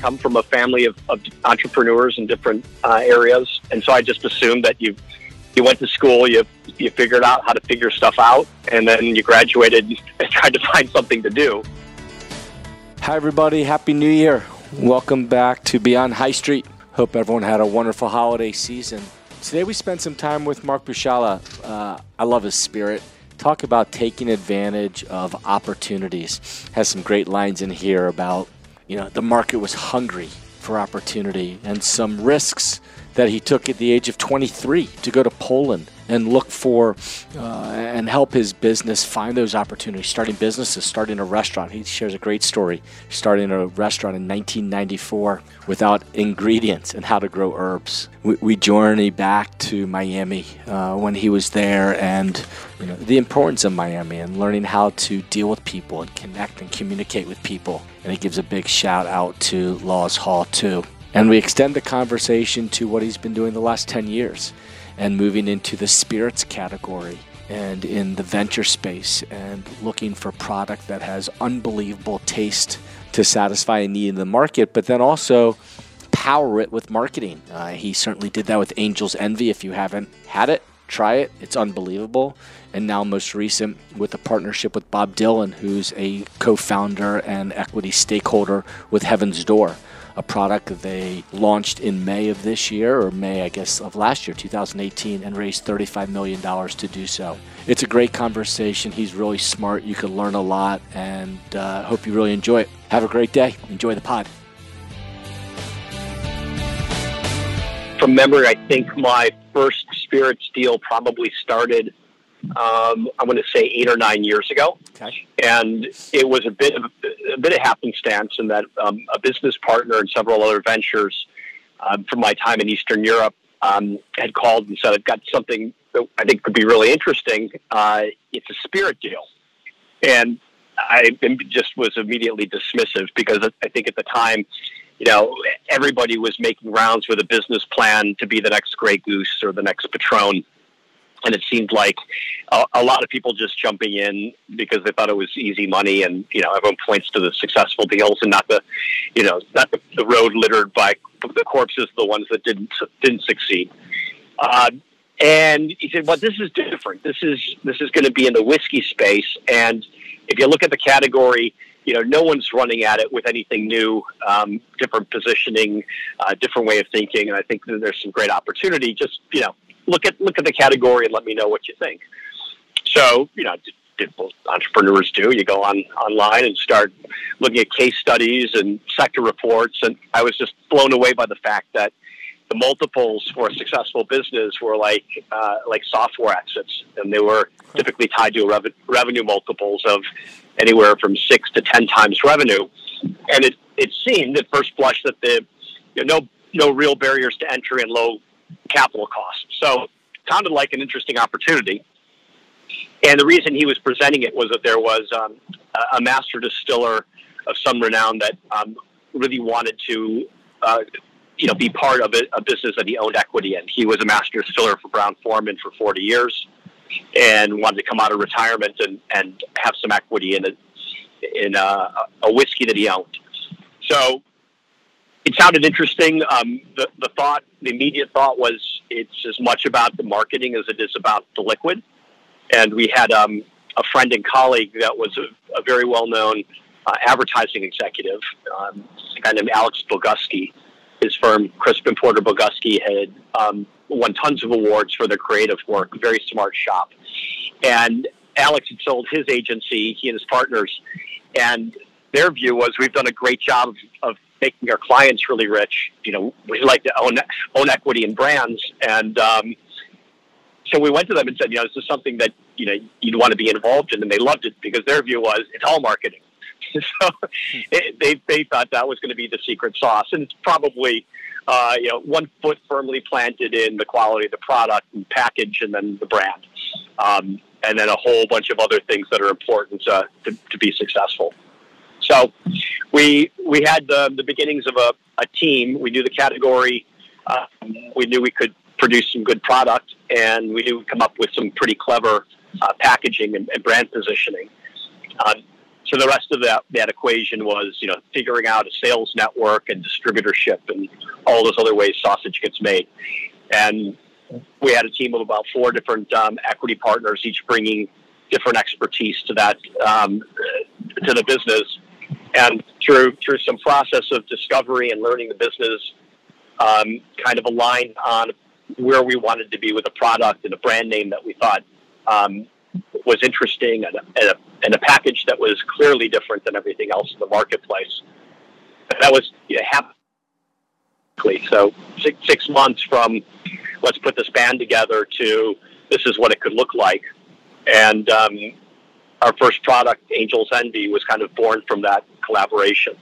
come from a family of, of entrepreneurs in different uh, areas, and so I just assumed that you you went to school, you you figured out how to figure stuff out, and then you graduated and tried to find something to do. Hi, everybody. Happy New Year. Welcome back to Beyond High Street. Hope everyone had a wonderful holiday season. Today we spent some time with Mark Bushala. Uh, I love his spirit. Talk about taking advantage of opportunities. Has some great lines in here about, you know, the market was hungry for opportunity and some risks that he took at the age of 23 to go to Poland and look for uh, and help his business find those opportunities. Starting businesses, starting a restaurant. He shares a great story. Starting a restaurant in 1994 without ingredients and how to grow herbs. We, we journey back to Miami uh, when he was there and you know, the importance of Miami and learning how to deal with people and connect and communicate with people. And he gives a big shout out to Laws Hall too. And we extend the conversation to what he's been doing the last 10 years and moving into the spirits category and in the venture space and looking for product that has unbelievable taste to satisfy a need in the market, but then also power it with marketing. Uh, he certainly did that with Angel's Envy. If you haven't had it, try it. It's unbelievable. And now, most recent, with a partnership with Bob Dylan, who's a co founder and equity stakeholder with Heaven's Door a product they launched in May of this year, or May, I guess, of last year, 2018, and raised $35 million to do so. It's a great conversation. He's really smart. You can learn a lot, and uh, hope you really enjoy it. Have a great day. Enjoy the pod. From memory, I think my first spirits deal probably started um, I want to say eight or nine years ago, okay. and it was a bit of a bit of happenstance in that um, a business partner and several other ventures um, from my time in Eastern Europe um, had called and said, "I've got something that I think could be really interesting. Uh, it's a spirit deal," and I just was immediately dismissive because I think at the time you know, everybody was making rounds with a business plan to be the next Grey Goose or the next Patron and it seemed like a, a, lot of people just jumping in because they thought it was easy money, and you know everyone points to the successful deals and not the, you know, not the, the road littered by the corpses, the ones that didn't didn't succeed. Uh, and he said, "Well, this is different. This is this is going to be in the whiskey space, and if you look at the category." You know, no one's running at it with anything new, um, different positioning, uh, different way of thinking, and I think there's some great opportunity. Just you know, look at look at the category and let me know what you think. So, you know, did entrepreneurs do. You go on online and start looking at case studies and sector reports, and I was just blown away by the fact that the multiples for a successful business were like uh, like software exits, and they were typically tied to rev- revenue multiples of anywhere from six to ten times revenue. And it it seemed at first blush that the you know, no no real barriers to entry and low capital costs. So sounded like an interesting opportunity. And the reason he was presenting it was that there was um, a master distiller of some renown that um, really wanted to, uh, you know, be part of a, a, business that he owned equity in. He was a master distiller for Brown Forman for 40 years, and wanted to come out of retirement and, and have some equity in a, in a, a whiskey that he owned. So it sounded interesting. Um, the, the thought, the immediate thought was it's as much about the marketing as it is about the liquid. And we had um, a friend and colleague that was a, a very well known uh, advertising executive, um, a guy named Alex Bogusky. His firm, Crispin Porter Bogusky, had um, won tons of awards for their creative work, very smart shop. And Alex had sold his agency, he and his partners, and their view was we've done a great job of, of making our clients really rich. You know, we like to own own equity in brands, and um, so we went to them and said, you know, this is something that you know you'd want to be involved in, and they loved it because their view was it's all marketing. so it, they they thought that was going to be the secret sauce, and it's probably. Uh, you know, one foot firmly planted in the quality of the product and package, and then the brand, um, and then a whole bunch of other things that are important uh, to, to be successful. So we we had the, the beginnings of a, a team. We knew the category. Um, we knew we could produce some good product, and we knew we'd come up with some pretty clever uh, packaging and, and, brand positioning. Um, so the rest of that that equation was you know figuring out a sales network and distributorship and all those other ways sausage gets made. And we had a team of about four different um, equity partners, each bringing different expertise to that um, to the business. And through through some process of discovery and learning the business, um, kind of aligned on where we wanted to be with a product and a brand name that we thought um, was interesting and a, and, a, and a, package that was clearly different than everything else in the marketplace. And that was you know, happily so six, six months from let's put this band together to this is what it could look like. And um, our first product, Angels Envy, was kind of born from that collaboration.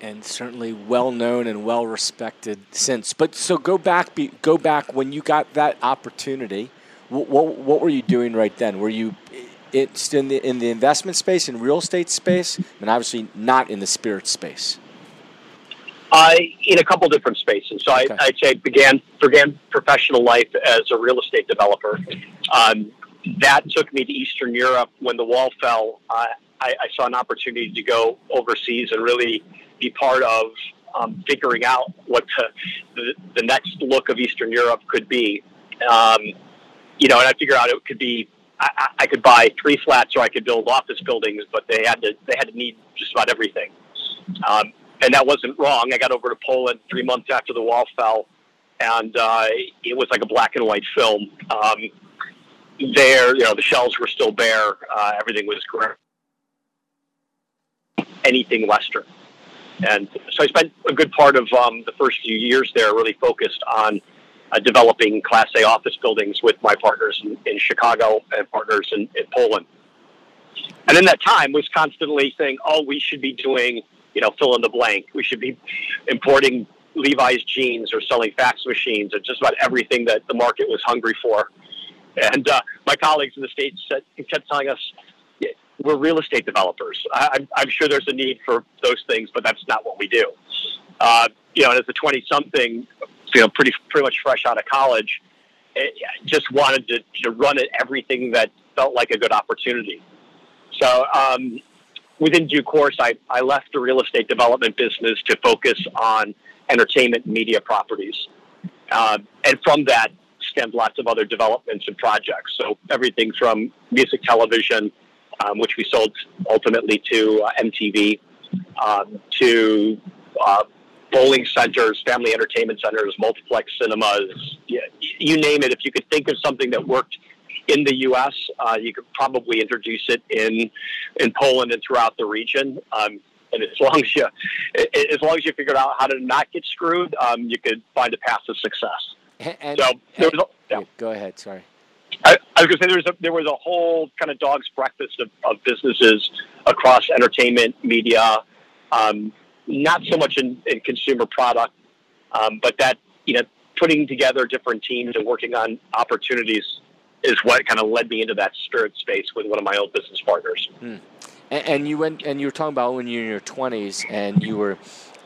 And certainly well known and well respected since. But so go back, be, go back when you got that opportunity. What, what, what were you doing right then? Were you it's in the in the investment space, in real estate space, and obviously not in the spirit space. I in a couple different spaces. So okay. I, would say began began professional life as a real estate developer. Um, that took me to Eastern Europe when the wall fell. Uh, I, I, saw an opportunity to go overseas and really be part of um, figuring out what the, the, the, next look of Eastern Europe could be. Um, you know, and I figured out it could be I, I could buy three flats or I could build office buildings, but they had to they had to need just about everything. Um, and that wasn't wrong. I got over to Poland three months after the wall fell, and uh, it was like a black and white film. Um, there, you know, the shells were still bare. Uh, everything was great. Anything Western. And so I spent a good part of um, the first few years there really focused on uh, developing Class A office buildings with my partners in, in Chicago and partners in, in Poland. And in that time was constantly saying, oh, we should be doing you know, fill in the blank. We should be importing Levi's jeans or selling fax machines or just about everything that the market was hungry for. And uh, my colleagues in the States said, kept telling us, yeah, we're real estate developers. I, I'm sure there's a need for those things, but that's not what we do. Uh, you know, as a 20 something, you know, pretty, pretty much fresh out of college, it, eh, just wanted to, to run at everything that felt like a good opportunity. So, um, within due course, I, I left the real estate development business to focus on entertainment media properties. Uh, and from that stemmed lots of other developments and projects. So everything from music television, um, which we sold ultimately to uh, MTV, um, to uh, bowling centers, family entertainment centers, multiplex cinemas, you, you name it. If you could think of something that worked – in the U.S. Uh, you could probably introduce it in in Poland and throughout the region. Um, and as long as you as long as you figured out how to not get screwed, um, you could find a path to success. And, so there was a, yeah. Go ahead. Sorry. I, I was going to say there was a, there was a whole kind of dog's breakfast of, of businesses across entertainment, media, um, not so much in, in consumer product, um, but that you know putting together different teams and working on opportunities is what kind of led me into that spirit space with one of my old business partners. Hmm. And, and, you went and you were talking about when you were in your twenties and you were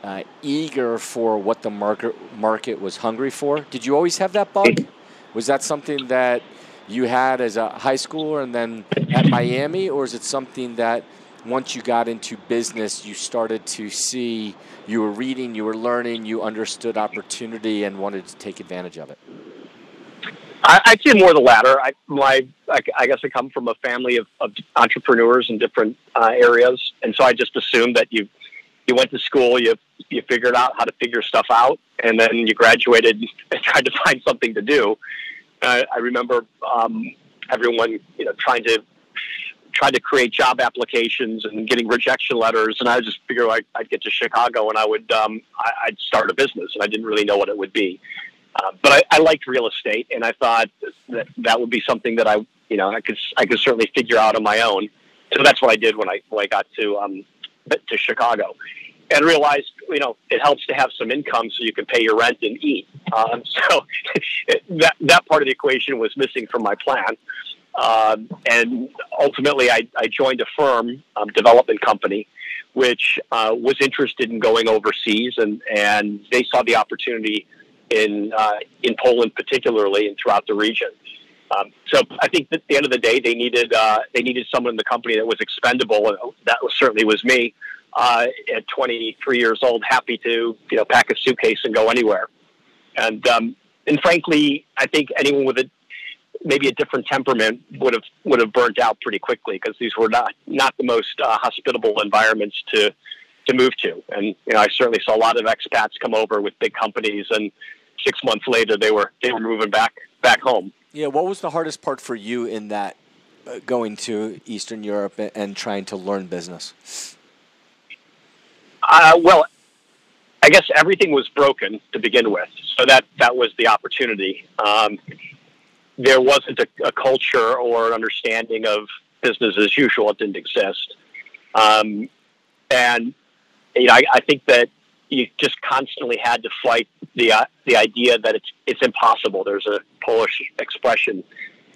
uh, eager for what the market market was hungry for. Did you always have that bug? Was that something that you had as a high schooler and then at Miami, or is it something that once you got into business, you started to see you were reading, you were learning, you understood opportunity, and wanted to take advantage of it? I'd say more the latter. I, my, I, I guess I come from a family of, of entrepreneurs in different uh, areas, and so I just assumed that you you went to school, you you figured out how to figure stuff out, and then you graduated and tried to find something to do. Uh, I remember um, everyone, you know, trying to trying to create job applications and getting rejection letters, and I just figured I'd, I'd get to Chicago and I would um, I, I'd start a business, and I didn't really know what it would be. Uh, but I, I liked real estate, and I thought that that would be something that I, you know, I could I could certainly figure out on my own. So that's what I did when I when I got to um, to Chicago, and realized you know it helps to have some income so you can pay your rent and eat. Um, so that that part of the equation was missing from my plan. Um, and ultimately, I, I joined a firm, um, development company, which uh, was interested in going overseas, and, and they saw the opportunity in uh, in Poland, particularly, and throughout the region. Um, so I think at the end of the day, they needed uh, they needed someone in the company that was expendable, and that was, certainly was me. Uh, at 23 years old, happy to you know pack a suitcase and go anywhere. And um, and frankly, I think anyone with a maybe a different temperament would have would have burnt out pretty quickly because these were not not the most uh, hospitable environments to to move to. And you know, I certainly saw a lot of expats come over with big companies, and six months later, they were they were moving back back home. Yeah, what was the hardest part for you in that uh, going to Eastern Europe and, and, trying to learn business? Uh, well, I guess everything was broken to begin with, so that that was the opportunity. Um, there wasn't a, a, culture or an understanding of business as usual; it didn't exist, um, and you know, I, I think that you just constantly had to fight the uh, the idea that it's it's impossible. There's a Polish expression,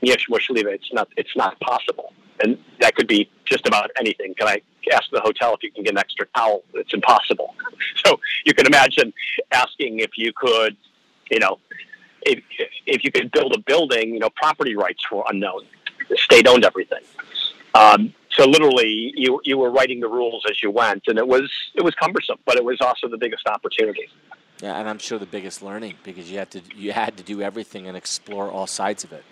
it's not it's not possible, and that could be just about anything. Can I ask the hotel if you can get an extra towel? It's impossible. So you can imagine asking if you could, you know, if if you could build a building, you know, property rights were unknown. The state owned everything. Um, so literally, you you were writing the rules as you went, and it was it was cumbersome, but it was also the biggest opportunity. Yeah, and I'm sure the biggest learning because you had to you had to do everything and explore all sides of it.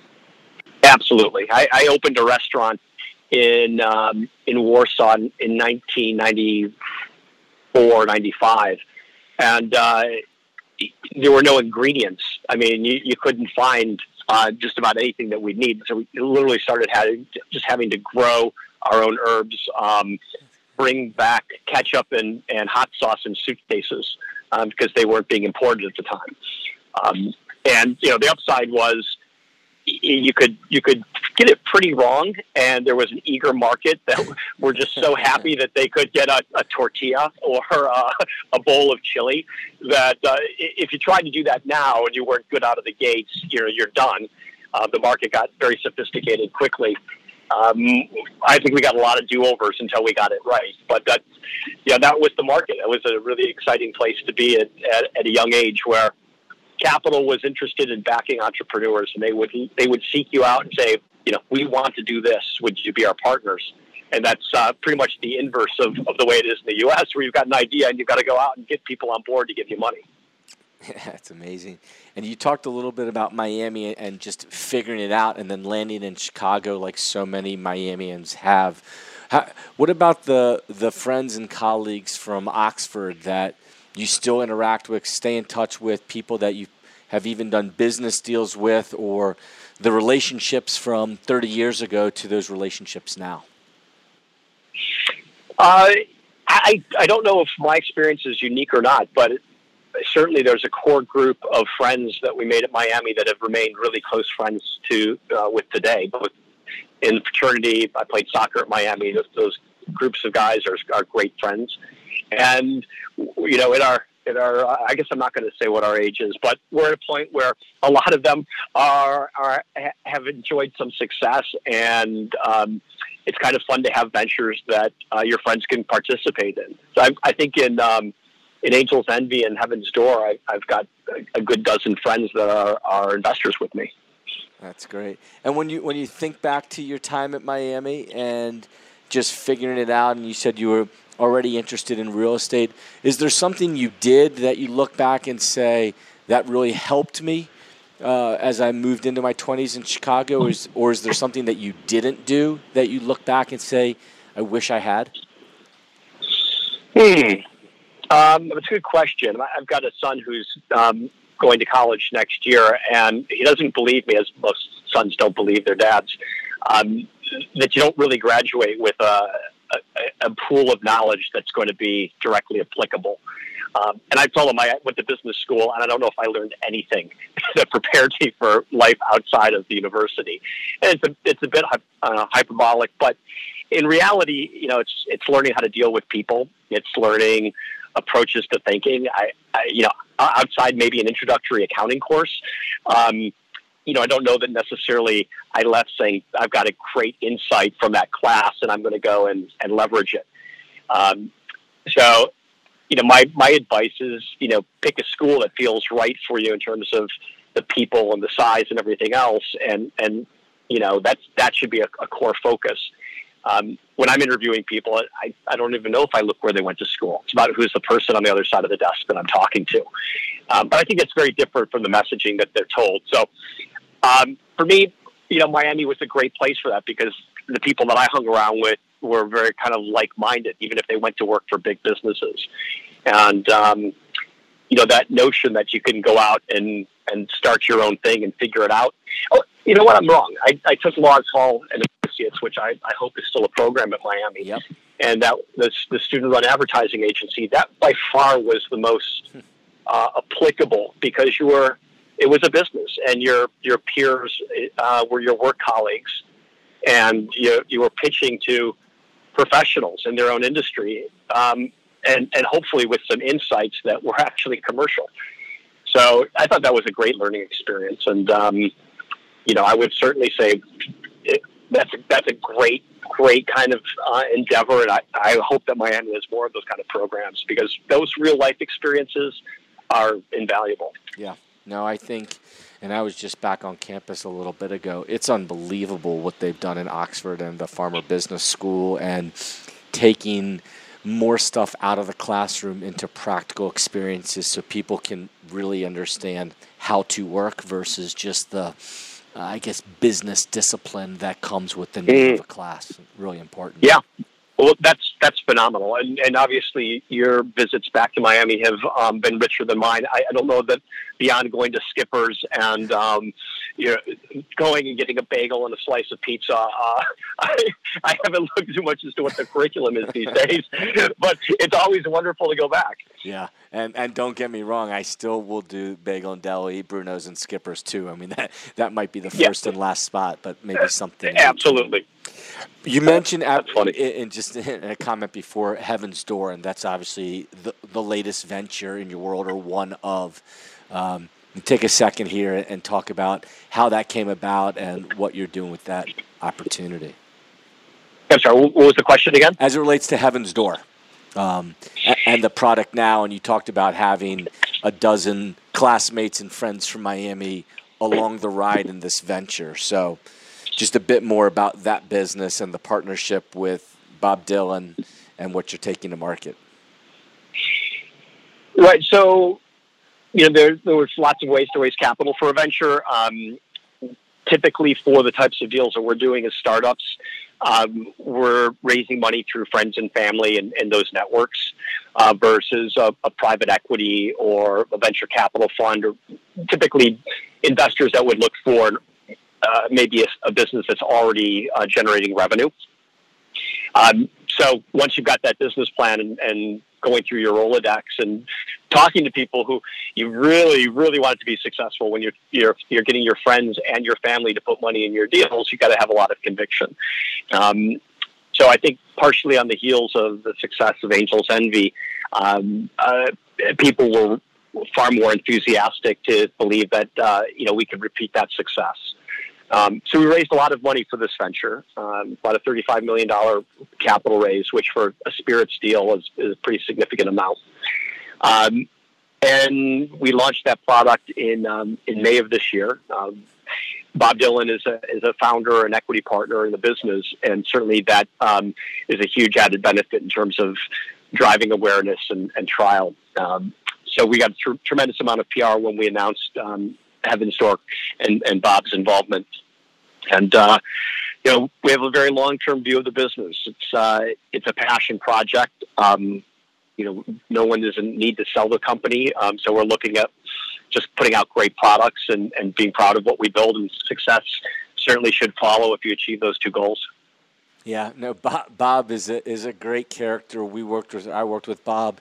Absolutely, I, I opened a restaurant in um, in Warsaw in 1994, 95, and uh, there were no ingredients. I mean, you, you couldn't find uh, just about anything that we need. So we literally started having just having to grow our own herbs, um, bring back ketchup and, and hot sauce in suitcases um, because they weren't being imported at the time. Um, and you know, the upside was you could you could get it pretty wrong, and there was an eager market that were just so happy that they could get a, a tortilla or a, a, bowl of chili. That uh, if you tried to do that now and you weren't good out of the gates, you're you're done. Uh, the market got very sophisticated quickly. Um, I think we got a lot of do overs until we got it right. But that, yeah, that was the market. It was a really exciting place to be at, at, at a young age where capital was interested in backing entrepreneurs, and they would they would seek you out and say, you know, we want to do this. Would you be our partners? And that's uh, pretty much the inverse of, of the way it is in the U.S., where you've got an idea and you've got to go out and get people on board to give you money. Yeah, that's amazing. And you talked a little bit about Miami and just figuring it out and then landing in Chicago like so many Miamians have. How, what about the the friends and colleagues from Oxford that you still interact with, stay in touch with, people that you have even done business deals with, or the relationships from 30 years ago to those relationships now? Uh, I, I don't know if my experience is unique or not, but certainly there's a core group of friends that we made at Miami that have remained really close friends to uh, with today. Both in the fraternity, I played soccer at Miami. Those, those groups of guys are, are great friends, and you know, in our in our, I guess I'm not going to say what our age is, but we're at a point where a lot of them are, are have enjoyed some success, and um, it's kind of fun to have ventures that uh, your friends can participate in. So I, I think in um, in Angels Envy and Heaven's Door, I, have got a, a, good dozen friends that are, are investors with me. That's great. And when you when you think back to your time at Miami and just figuring it out, and you said you were already interested in real estate, is there something you did that you look back and say that really helped me uh, as I moved into my 20s in Chicago, or is, or is there something that you didn't do that you look back and say, I wish I had? Hmm. Um, it's a good question. I've got a son who's um, going to college next year, and he doesn't believe me, as most sons don't believe their dads, um, that you don't really graduate with a, a, a, pool of knowledge that's going to be directly applicable. Um, and I told him I went to business school, and I don't know if I learned anything that prepared me for life outside of the university. And it's a, it's a bit uh, hyperbolic, but in reality, you know, it's it's learning how to deal with people. It's learning approaches to thinking. I, I you know, outside maybe an introductory accounting course. Um, you know, I don't know that necessarily I left saying I've got a great insight from that class and I'm going to go and, and leverage it. Um, so, you know, my, my advice is, you know, pick a school that feels right for you in terms of the people and the size and everything else and, and You know, that's that should be a, a core focus. Um, when I'm interviewing people, I, I don't even know if I look where they went to school. It's about who's the person on the other side of the desk that I'm talking to. Um, but I think it's very different from the messaging that they're told. So um, for me, you know, Miami was a great place for that because the people that I hung around with were very kind of like-minded, even if they went to work for big businesses. And um, you know that notion that you can go out and and start your own thing and figure it out. Oh, you know what? I'm wrong. I, I took Laws Hall and Associates, which I, I hope is still a program at Miami. Yep. And that the, the student-run advertising agency that by far was the most uh, applicable because you were it was a business and your your peers uh, were your work colleagues and you you were pitching to professionals in their own industry um, and and hopefully with some insights that were actually commercial. So I thought that was a great learning experience, and um, you know I would certainly say it, that's a, that's a great great kind of uh, endeavor, and I, I hope that Miami has more of those kind of programs because those real life experiences are invaluable. Yeah. No, I think, and I was just back on campus a little bit ago. It's unbelievable what they've done in Oxford and the Farmer Business School and taking more stuff out of the classroom into practical experiences so people can really understand how to work versus just the uh, I guess business discipline that comes with the name mm. of a class. Really important. Yeah. Well, that's that's phenomenal, and and obviously your visits back to Miami have um, been richer than mine. I, I, don't know that beyond going to Skippers and um, you know, going and getting a bagel and a slice of pizza, uh, I, I haven't looked too much as to what the curriculum is these days, but it's always wonderful to go back. Yeah, and and don't get me wrong, I still will do bagel and deli, Bruno's and Skippers too. I mean that that might be the first yeah. and last spot, but maybe something. Absolutely. You mentioned at, in, just in a comment before Heaven's Door, and that's obviously the, the latest venture in your world, or one of. Um, take a second here and talk about how that came about and what you're doing with that opportunity. I'm sorry. What was the question again? As it relates to Heaven's Door, um, and the product now, and you talked about having a dozen classmates and friends from Miami along the ride in this venture. So just a bit more about that business and the partnership with Bob Dylan and what you're taking to market. Right. So, you know, there, there was lots of ways to raise capital for a venture. Um, typically, for the types of deals that we're doing as startups, um, we're raising money through friends and family and, and those networks uh, versus a, a, private equity or a venture capital fund, or typically investors that would look for uh, maybe a, a, business that's already uh, generating revenue. Um, so once you've got that business plan and, and, going through your Rolodex and talking to people who you really, really want it to be successful when you're, you're, you're getting your friends and your family to put money in your deals, you've got to have a lot of conviction. Um, so I think partially on the heels of the success of Angels Envy, um, uh, people were far more enthusiastic to believe that uh, you know we could repeat that success. Um, so we raised a lot of money for this venture, um, about a $35 million capital raise, which for a spirits deal is, is a pretty significant amount. Um, and we launched that product in um, in May of this year. Um, Bob Dylan is a is a founder and equity partner in the business, and certainly that um, is a huge added benefit in terms of driving awareness and, and trial. So we got a tr- tremendous amount of PR when we announced um, Heaven's Door and, and Bob's involvement. And, uh, you know, we have a very long term view of the business. It's, uh, it's a passion project. Um, you know, no one doesn't need to sell the company. Um, so we're looking at just putting out great products and, and being proud of what we build and success certainly should follow if you achieve those two goals. Yeah, no, Bob, Bob is a, is a great character. We worked with, I worked with Bob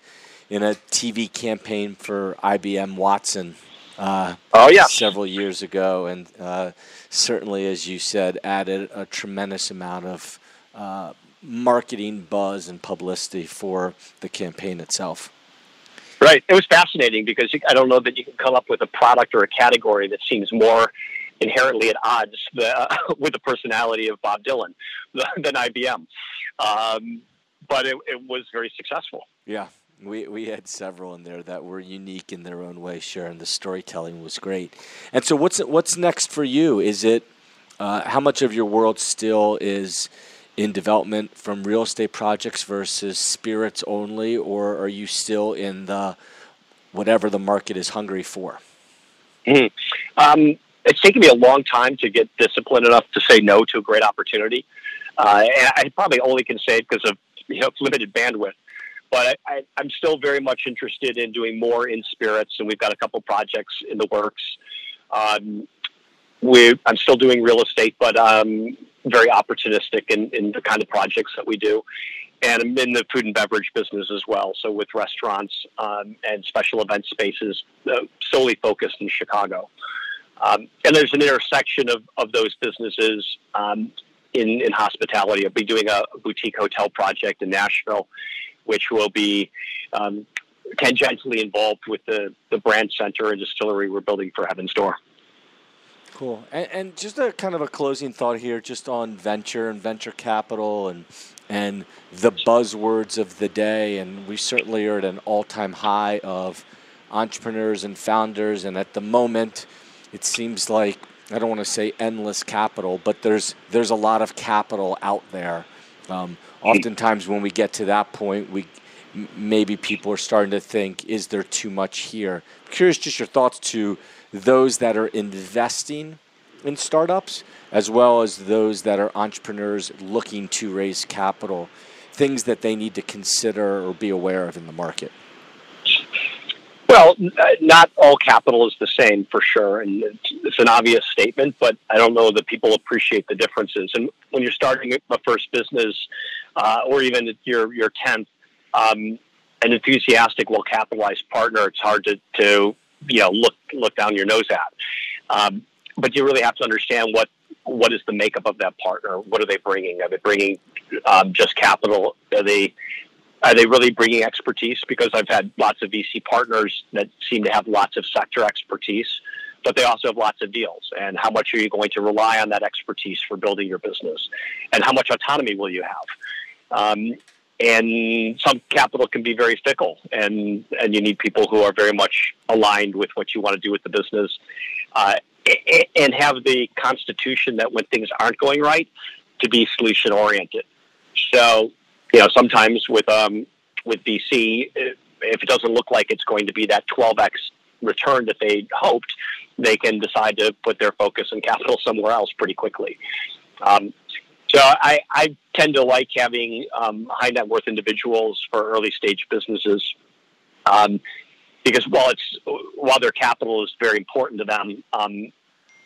in a TV campaign for IBM Watson uh, oh yeah, several years ago, and uh, certainly, as you said, added a tremendous amount of uh, marketing buzz and publicity for the campaign itself. Right. It was fascinating because I don't know that you can come up with a product or a category that seems more inherently at odds the, with the personality of Bob Dylan than IBM. Um, but it, it was very successful. Yeah, we we had several in there that were unique in their own way, sure, and the storytelling was great. And so, what's what's next for you? Is it Uh, how much of your world still is in development from real estate projects versus spirits only, or are you still in the whatever the market is hungry for? Mm-hmm. Um, it's taken me a long time to get disciplined enough to say no to a great opportunity. Uh, and I probably only can say it because of you know limited bandwidth. But I, am still very much interested in doing more in spirits, and we've got a couple projects in the works. Um, we, I'm still doing real estate, but um, very opportunistic in, in the kind of projects that we do. And I'm in the food and beverage business as well. So with restaurants um, and special event spaces uh, solely focused in Chicago. Um, and there's an intersection of, of those businesses um, in, in hospitality. I'll be doing a boutique hotel project in Nashville, which will be um, tangentially involved with the, the brand center and distillery we're building for Heaven's Door. Cool. And, and, just a kind of a closing thought here, just on venture and venture capital and and the buzzwords of the day. And we certainly are at an all-time high of entrepreneurs and founders. And at the moment, it seems like I don't want to say endless capital, but there's there's a lot of capital out there. Um, oftentimes, when we get to that point, we maybe people are starting to think, is there too much here? I'm curious, just your thoughts to those that are investing in startups, as well as those that are entrepreneurs looking to raise capital, things that they need to consider or be aware of in the market? Well, not all capital is the same for sure, and it's an obvious statement, but I don't know that people appreciate the differences. And when you're starting a first business, uh, or even your your tenth, um, an enthusiastic, well capitalized partner, it's hard to, to you know look look down your nose at. Um, but you really have to understand what what is the makeup of that partner. What are they bringing? Are they bringing um, just capital? Are they are they really bringing expertise? Because I've had lots of VC partners that seem to have lots of sector expertise, but they also have lots of deals. And how much are you going to rely on that expertise for building your business? And how much autonomy will you have? Um, and some capital can be very fickle and and you need people who are very much aligned with what you want to do with the business uh, and have the constitution that when things aren't going right to be solution oriented so you know sometimes with um with VC if it doesn't look like it's going to be that 12x return that they hoped they can decide to put their focus and capital somewhere else pretty quickly um, so I, I tend to like having um, high net worth individuals for early stage businesses, um, because while it's while their capital is very important to them, um,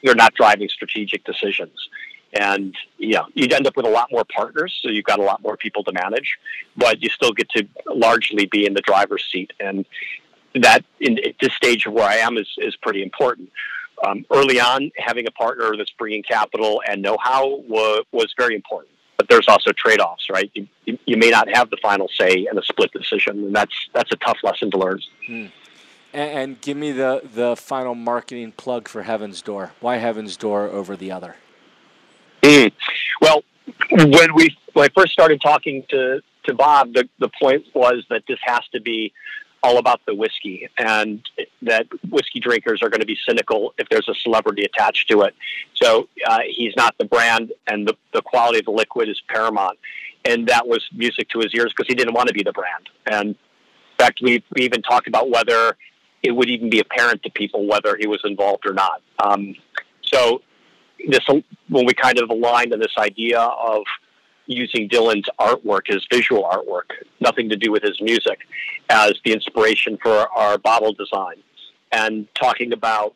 they're not driving strategic decisions. And know, you'd end up with a lot more partners, so you've got a lot more people to manage, but you still get to largely be in the driver's seat. And that, in, at this stage of where I am, is is pretty important um, early on, having a partner that's bringing capital and know-how was, was very important. But there's also trade-offs, right? You, you, may not have the final say in a split decision, and that's that's a tough lesson to learn. Hmm. And, and, give me the the final marketing plug for Heaven's Door. Why Heaven's Door over the other? Mm. Well, when we when I first started talking to to Bob, the the point was that this has to be all about the whiskey and that whiskey drinkers are going to be cynical if there's a celebrity attached to it. So uh, he's not the brand, and the, the quality of the liquid is paramount. And that was music to his ears because he didn't want to be the brand. And in fact, we, we even talked about whether it would even be apparent to people whether he was involved or not. Um, so this when we kind of aligned on this idea of using Dylan's artwork, his visual artwork, nothing to do with his music, as the inspiration for our bottle design, and talking about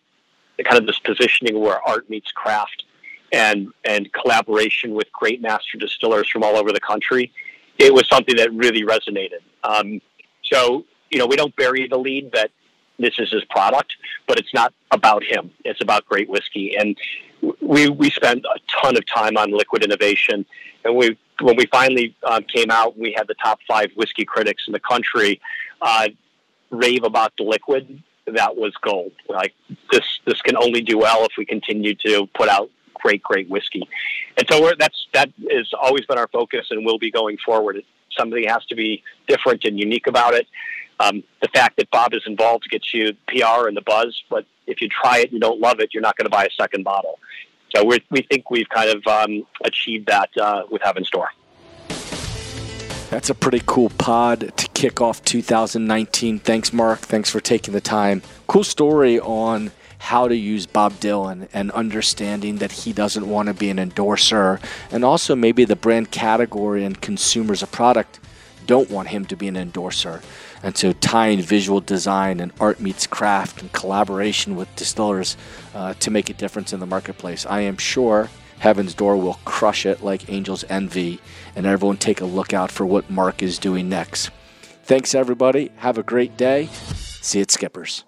kind of this positioning where art meets craft and and collaboration with great master distillers from all over the country. It was something that really resonated. Um, so you know, we don't bury the lead that this is his product, but it's not about him. It's about great whiskey, and we we spent a ton of time on liquid innovation, and we when we finally um, came out, we had the top five whiskey critics in the country uh, rave about the liquid. That was gold. Like this, this can only do well if we continue to put out great, great whiskey. And so that's that has always been our focus, and will be going forward. Something has to be different and unique about it. Um, the fact that Bob is involved gets you PR and the buzz, but if you try it and you don't love it, you're not going to buy a second bottle. So we we think we've kind of um, achieved that uh, with Heaven's Door. That's a pretty cool pod to kick off 2019. Thanks, Mark. Thanks for taking the time. Cool story on how to use Bob Dylan and understanding that he doesn't want to be an endorser, and also maybe the brand category and consumers of product don't want him to be an endorser. And so tying visual design and art meets craft and collaboration with distillers uh, to make a difference in the marketplace. I am sure Heaven's Door will crush it like Angel's Envy, and everyone take a look out for what Mark is doing next. Thanks, everybody. Have a great day. See you at Skippers.